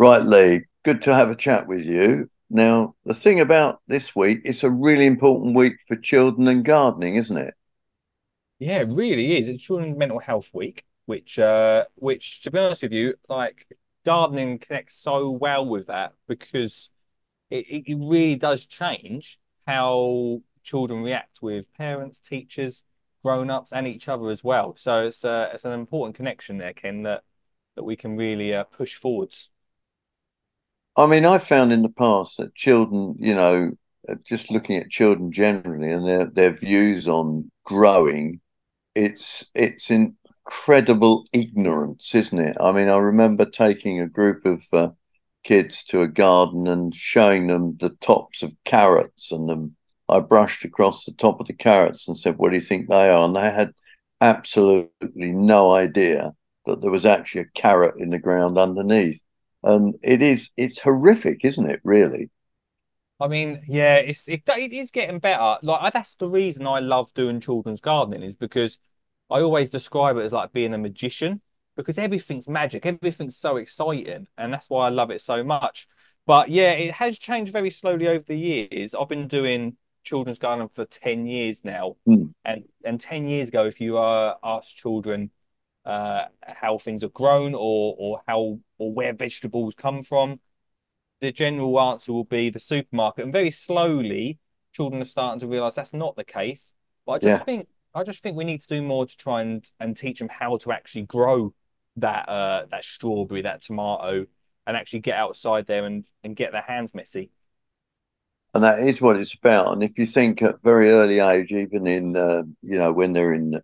Right, Lee, good to have a chat with you. Now, the thing about this week, it's a really important week for children and gardening, isn't it? Yeah, it really is. It's Children's Mental Health Week, which uh which to be honest with you, like gardening connects so well with that because it, it really does change how children react with parents, teachers, grown-ups, and each other as well. So it's uh, it's an important connection there, Ken, that that we can really uh, push forwards. I mean, I found in the past that children, you know, uh, just looking at children generally and their, their views on growing, it's it's incredible ignorance, isn't it? I mean, I remember taking a group of uh, kids to a garden and showing them the tops of carrots and them. I brushed across the top of the carrots and said, "What do you think they are?" And they had absolutely no idea that there was actually a carrot in the ground underneath and it is it's horrific, isn't it? Really. I mean, yeah, it's it, it is getting better. Like that's the reason I love doing children's gardening is because I always describe it as like being a magician because everything's magic, everything's so exciting, and that's why I love it so much. But yeah, it has changed very slowly over the years. I've been doing children's gardening for 10 years now. Mm. And and 10 years ago, if you uh, asked children uh, how things are grown or or how or where vegetables come from, the general answer will be the supermarket. And very slowly, children are starting to realise that's not the case. But I just yeah. think I just think we need to do more to try and and teach them how to actually grow that uh that strawberry, that tomato, and actually get outside there and and get their hands messy. And that is what it's about. And if you think at very early age, even in uh, you know when they're in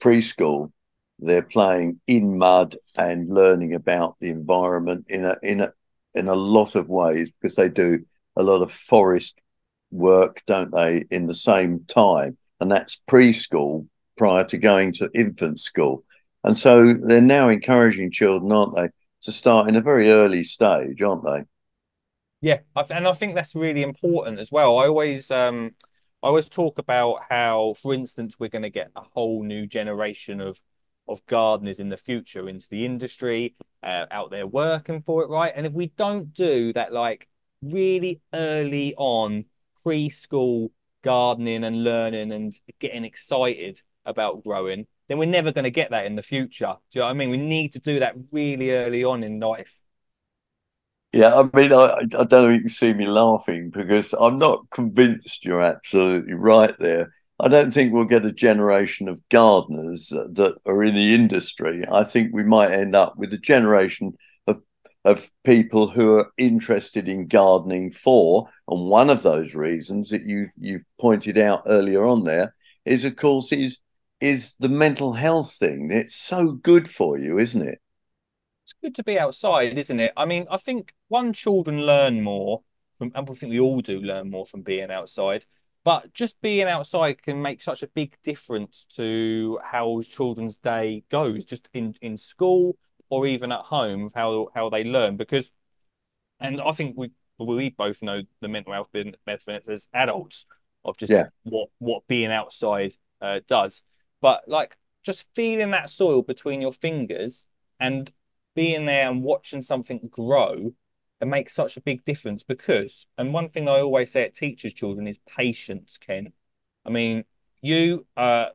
preschool, they're playing in mud and learning about the environment in a in a in a lot of ways because they do a lot of forest work, don't they, in the same time, and that's preschool prior to going to infant school. And so they're now encouraging children, aren't they, to start in a very early stage, aren't they? Yeah, and I think that's really important as well. I always um I always talk about how, for instance, we're going to get a whole new generation of of gardeners in the future into the industry, uh, out there working for it, right? And if we don't do that, like really early on preschool gardening and learning and getting excited about growing, then we're never going to get that in the future. Do you know what I mean? We need to do that really early on in life. Yeah, I mean, I, I don't know if you see me laughing because I'm not convinced you're absolutely right there. I don't think we'll get a generation of gardeners that are in the industry. I think we might end up with a generation of of people who are interested in gardening for, and one of those reasons that you you've pointed out earlier on there is, of course, is is the mental health thing. It's so good for you, isn't it? It's good to be outside, isn't it? I mean, I think one children learn more from, and I think we all do learn more from being outside but just being outside can make such a big difference to how children's day goes, just in, in school or even at home, how how they learn. Because, and I think we we both know the mental health benefits as adults of just yeah. what what being outside uh, does. But like just feeling that soil between your fingers and being there and watching something grow it makes such a big difference because, and one thing I always say at teachers' children is patience, Ken. I mean, you uh,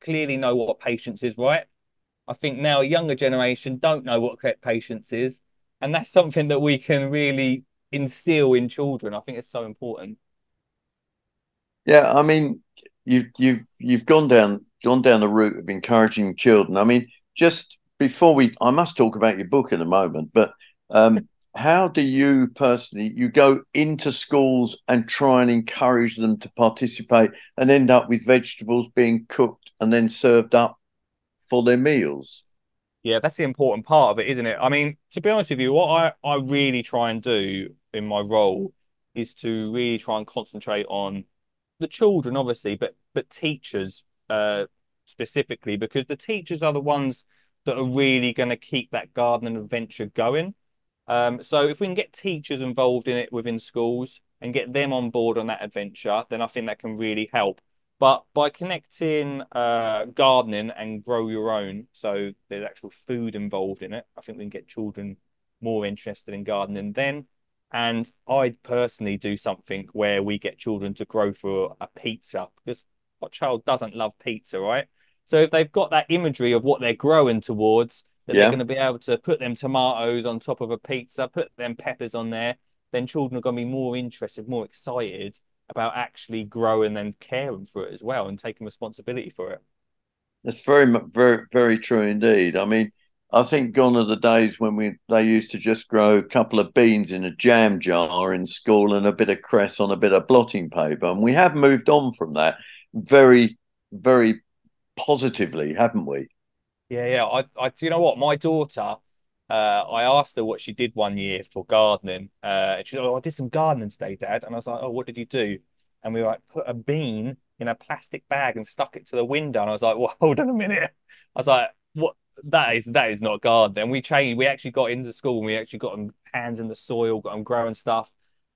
clearly know what patience is, right? I think now a younger generation don't know what patience is. And that's something that we can really instill in children. I think it's so important. Yeah, I mean, you've you've you've gone down gone down the route of encouraging children. I mean, just before we, I must talk about your book in a moment, but um, how do you personally you go into schools and try and encourage them to participate and end up with vegetables being cooked and then served up for their meals? Yeah that's the important part of it isn't it? I mean to be honest with you what i i really try and do in my role is to really try and concentrate on the children obviously but but teachers uh specifically because the teachers are the ones that are really going to keep that garden adventure going um, so if we can get teachers involved in it within schools and get them on board on that adventure, then I think that can really help. But by connecting uh, gardening and grow your own, so there's actual food involved in it, I think we can get children more interested in gardening then. And I'd personally do something where we get children to grow for a pizza because what child doesn't love pizza, right? So if they've got that imagery of what they're growing towards, that yeah. they're going to be able to put them tomatoes on top of a pizza, put them peppers on there, then children are going to be more interested, more excited about actually growing and caring for it as well and taking responsibility for it. That's very, very, very true indeed. I mean, I think gone are the days when we they used to just grow a couple of beans in a jam jar in school and a bit of cress on a bit of blotting paper, and we have moved on from that very, very positively, haven't we? Yeah, yeah. I, I, do you know what? My daughter, uh, I asked her what she did one year for gardening. Uh, and she said, "Oh, I did some gardening today, Dad." And I was like, "Oh, what did you do?" And we were like, put a bean in a plastic bag and stuck it to the window. And I was like, "Well, hold on a minute." I was like, "What? That is that is not gardening." We changed. We actually got into school and we actually got them hands in the soil, got them growing stuff.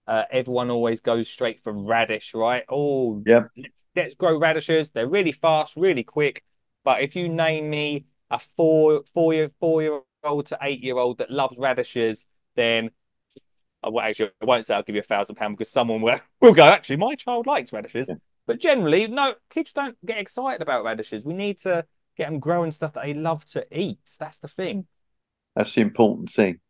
Uh, everyone always goes straight for radish, right? Oh, yeah. Let's, let's grow radishes. They're really fast, really quick. But if you name me a four four year four year old to eight year old that loves radishes, then uh, well, actually, I won't say I'll give you a thousand pound because someone will will go. Actually, my child likes radishes, but generally, no, kids don't get excited about radishes. We need to get them growing stuff that they love to eat. That's the thing. That's the important thing.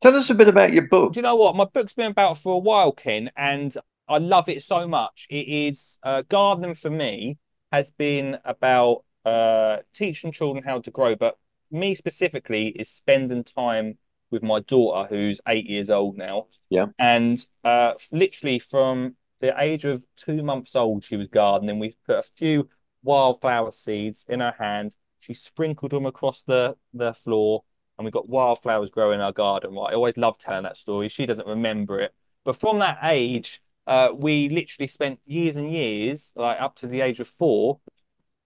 Tell us a bit about your book. Do you know what? My book's been about for a while, Ken, and I love it so much. It is uh, gardening for me has been about uh, teaching children how to grow, but me specifically is spending time with my daughter who's eight years old now. Yeah. And uh, literally from the age of two months old, she was gardening. We put a few wildflower seeds in her hand. She sprinkled them across the, the floor, and we got wildflowers growing in our garden. Right. I always love telling that story. She doesn't remember it. But from that age, uh, we literally spent years and years, like up to the age of four,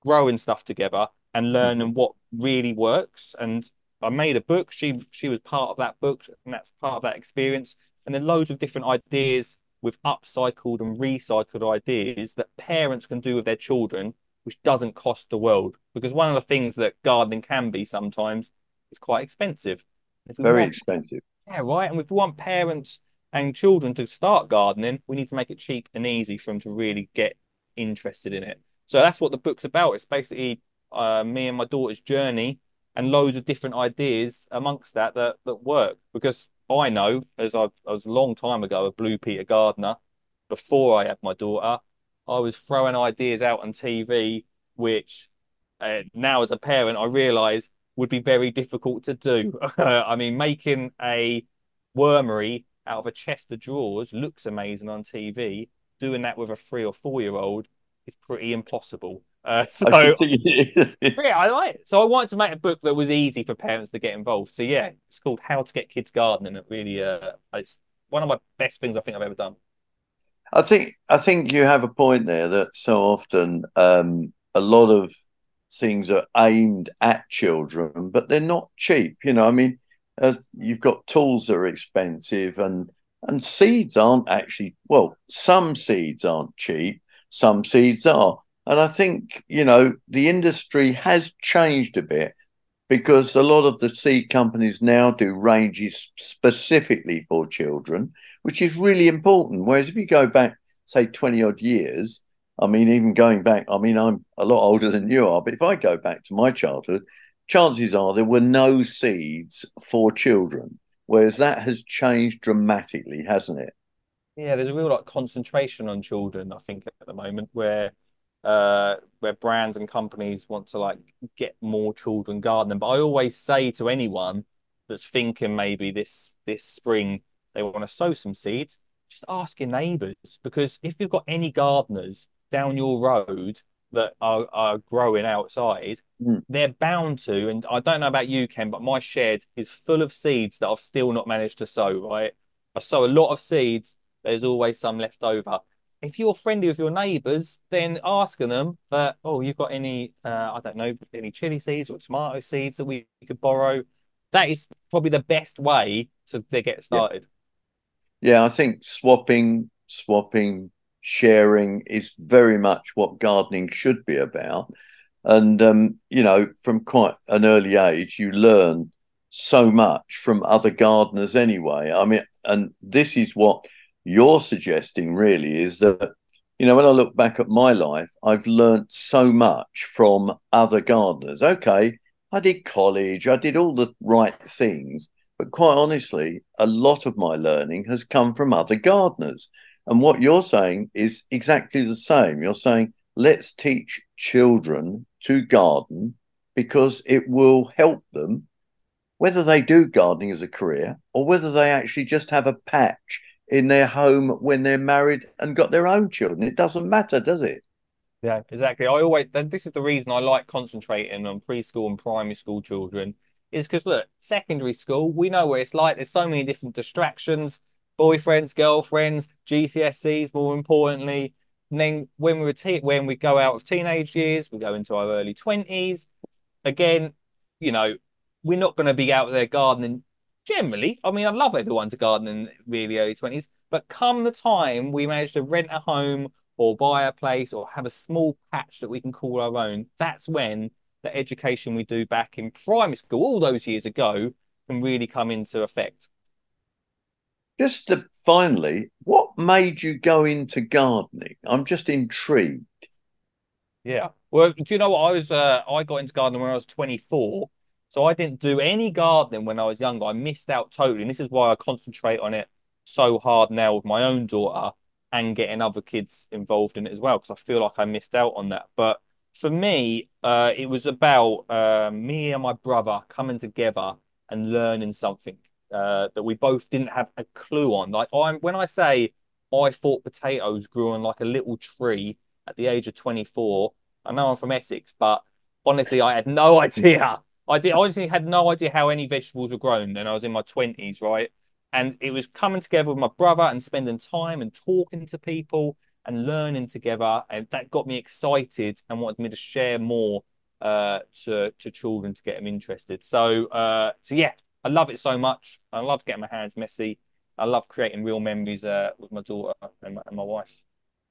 growing stuff together and learning mm-hmm. what really works. And I made a book. She she was part of that book, and that's part of that experience. And then loads of different ideas with upcycled and recycled ideas that parents can do with their children, which doesn't cost the world. Because one of the things that gardening can be sometimes is quite expensive. Very want, expensive. Yeah, right. And if we want parents and children to start gardening, we need to make it cheap and easy for them to really get interested in it. So that's what the book's about. It's basically uh, me and my daughter's journey and loads of different ideas amongst that that, that work. Because I know, as I, I was a long time ago, a Blue Peter gardener, before I had my daughter, I was throwing ideas out on TV, which uh, now as a parent, I realise would be very difficult to do. I mean, making a wormery out of a chest of drawers looks amazing on TV. Doing that with a three or four year old is pretty impossible. Uh, so yeah, I like it. So I wanted to make a book that was easy for parents to get involved. So yeah, it's called How to Get Kids Gardening. It really, uh, it's one of my best things I think I've ever done. I think I think you have a point there that so often um, a lot of things are aimed at children, but they're not cheap. You know, I mean, as you've got tools that are expensive and and seeds aren't actually well, some seeds aren't cheap some seeds are. And I think, you know, the industry has changed a bit because a lot of the seed companies now do ranges specifically for children, which is really important. Whereas if you go back, say, 20 odd years, I mean, even going back, I mean, I'm a lot older than you are, but if I go back to my childhood, chances are there were no seeds for children. Whereas that has changed dramatically, hasn't it? Yeah, there's a real like concentration on children, I think, at the moment, where uh where brands and companies want to like get more children gardening. But I always say to anyone that's thinking maybe this this spring they want to sow some seeds, just ask your neighbours because if you've got any gardeners down your road that are, are growing outside, mm. they're bound to. And I don't know about you, Ken, but my shed is full of seeds that I've still not managed to sow. Right, I sow a lot of seeds there's always some left over. If you're friendly with your neighbours, then asking them that, oh, you've got any, uh, I don't know, any chili seeds or tomato seeds that we could borrow, that is probably the best way to, to get started. Yeah. yeah, I think swapping, swapping, sharing is very much what gardening should be about. And, um, you know, from quite an early age, you learn so much from other gardeners anyway. I mean, and this is what you're suggesting really is that, you know, when I look back at my life, I've learned so much from other gardeners. Okay, I did college, I did all the right things, but quite honestly, a lot of my learning has come from other gardeners. And what you're saying is exactly the same. You're saying, let's teach children to garden because it will help them, whether they do gardening as a career or whether they actually just have a patch in their home when they're married and got their own children. It doesn't matter, does it? Yeah, exactly. I always, this is the reason I like concentrating on preschool and primary school children, is because look, secondary school, we know what it's like. There's so many different distractions boyfriends, girlfriends, GCSEs, more importantly. And then when we te- when we go out of teenage years, we go into our early twenties. Again, you know, we're not going to be out there gardening. Generally, I mean, I love everyone to garden in really early twenties, but come the time we manage to rent a home or buy a place or have a small patch that we can call our own, that's when the education we do back in primary school all those years ago can really come into effect. Just to, finally, what made you go into gardening? I'm just intrigued. Yeah. Well, do you know what? I was uh, I got into gardening when I was 24. So I didn't do any gardening when I was younger. I missed out totally. And this is why I concentrate on it so hard now with my own daughter and getting other kids involved in it as well, because I feel like I missed out on that. But for me, uh, it was about uh, me and my brother coming together and learning something uh, that we both didn't have a clue on. Like I'm when I say I thought potatoes grew on like a little tree at the age of 24. I know I'm from Essex, but honestly, I had no idea. I did honestly had no idea how any vegetables were grown, and I was in my 20s, right? And it was coming together with my brother and spending time and talking to people and learning together, and that got me excited and wanted me to share more uh, to to children to get them interested. So, uh, so yeah, I love it so much. I love getting my hands messy. I love creating real memories uh, with my daughter and my, and my, wife.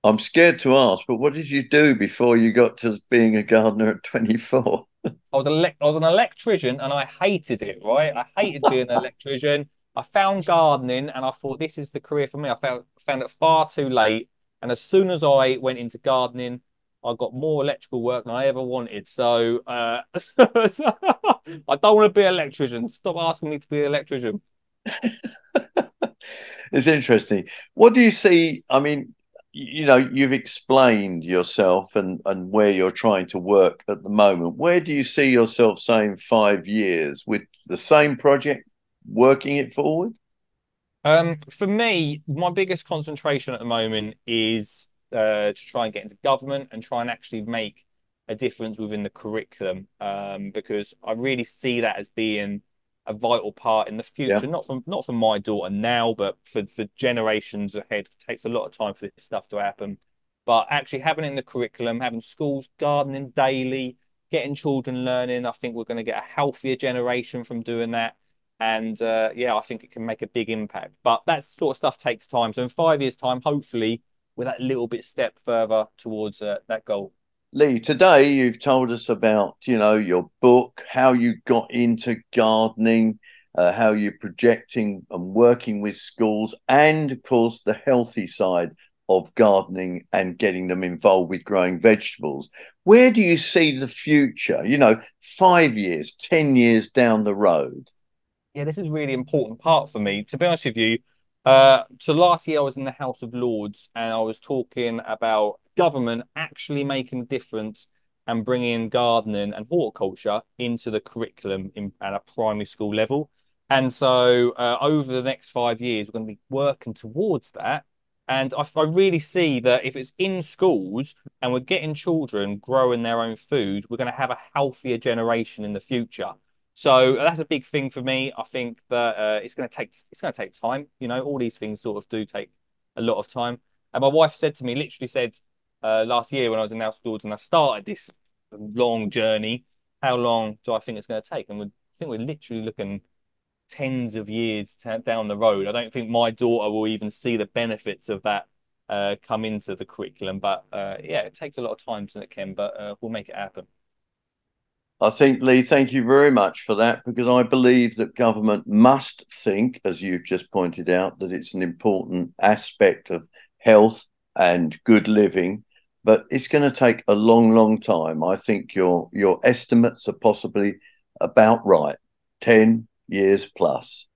I'm scared to ask, but what did you do before you got to being a gardener at 24? I was I was an electrician and I hated it. Right, I hated being an electrician. I found gardening and I thought this is the career for me. I found found it far too late, and as soon as I went into gardening, I got more electrical work than I ever wanted. So uh, I don't want to be an electrician. Stop asking me to be an electrician. it's interesting. What do you see? I mean, you know, you've explained yourself and, and where you're trying to work at the moment. Where do you see yourself saying five years with the same project, working it forward? Um, for me, my biggest concentration at the moment is uh, to try and get into government and try and actually make a difference within the curriculum um, because I really see that as being a vital part in the future. Yeah. Not from not from my daughter now, but for for generations ahead. It takes a lot of time for this stuff to happen. But actually having it in the curriculum, having schools gardening daily, getting children learning, I think we're going to get a healthier generation from doing that. And uh, yeah, I think it can make a big impact. But that sort of stuff takes time. So in five years' time, hopefully, with that little bit step further towards uh, that goal. Lee, today you've told us about you know your book, how you got into gardening, uh, how you're projecting and working with schools, and of course the healthy side of gardening and getting them involved with growing vegetables. Where do you see the future? You know, five years, ten years down the road. Yeah, this is really important part for me. To be honest with you, uh, so last year I was in the House of Lords and I was talking about government actually making a difference and bringing gardening and horticulture into the curriculum in, at a primary school level. And so uh, over the next five years, we're going to be working towards that. And I, I really see that if it's in schools and we're getting children growing their own food, we're going to have a healthier generation in the future. So that's a big thing for me. I think that uh, it's going to take it's going to take time. You know, all these things sort of do take a lot of time. And my wife said to me, literally said uh, last year when I was in outdoors and I started this long journey, how long do I think it's going to take? And we, I think we're literally looking tens of years down the road. I don't think my daughter will even see the benefits of that uh, come into the curriculum. But uh, yeah, it takes a lot of time, to it, Ken? But uh, we'll make it happen. I think, Lee, thank you very much for that because I believe that government must think, as you've just pointed out, that it's an important aspect of health and good living. But it's going to take a long, long time. I think your your estimates are possibly about right, ten years plus.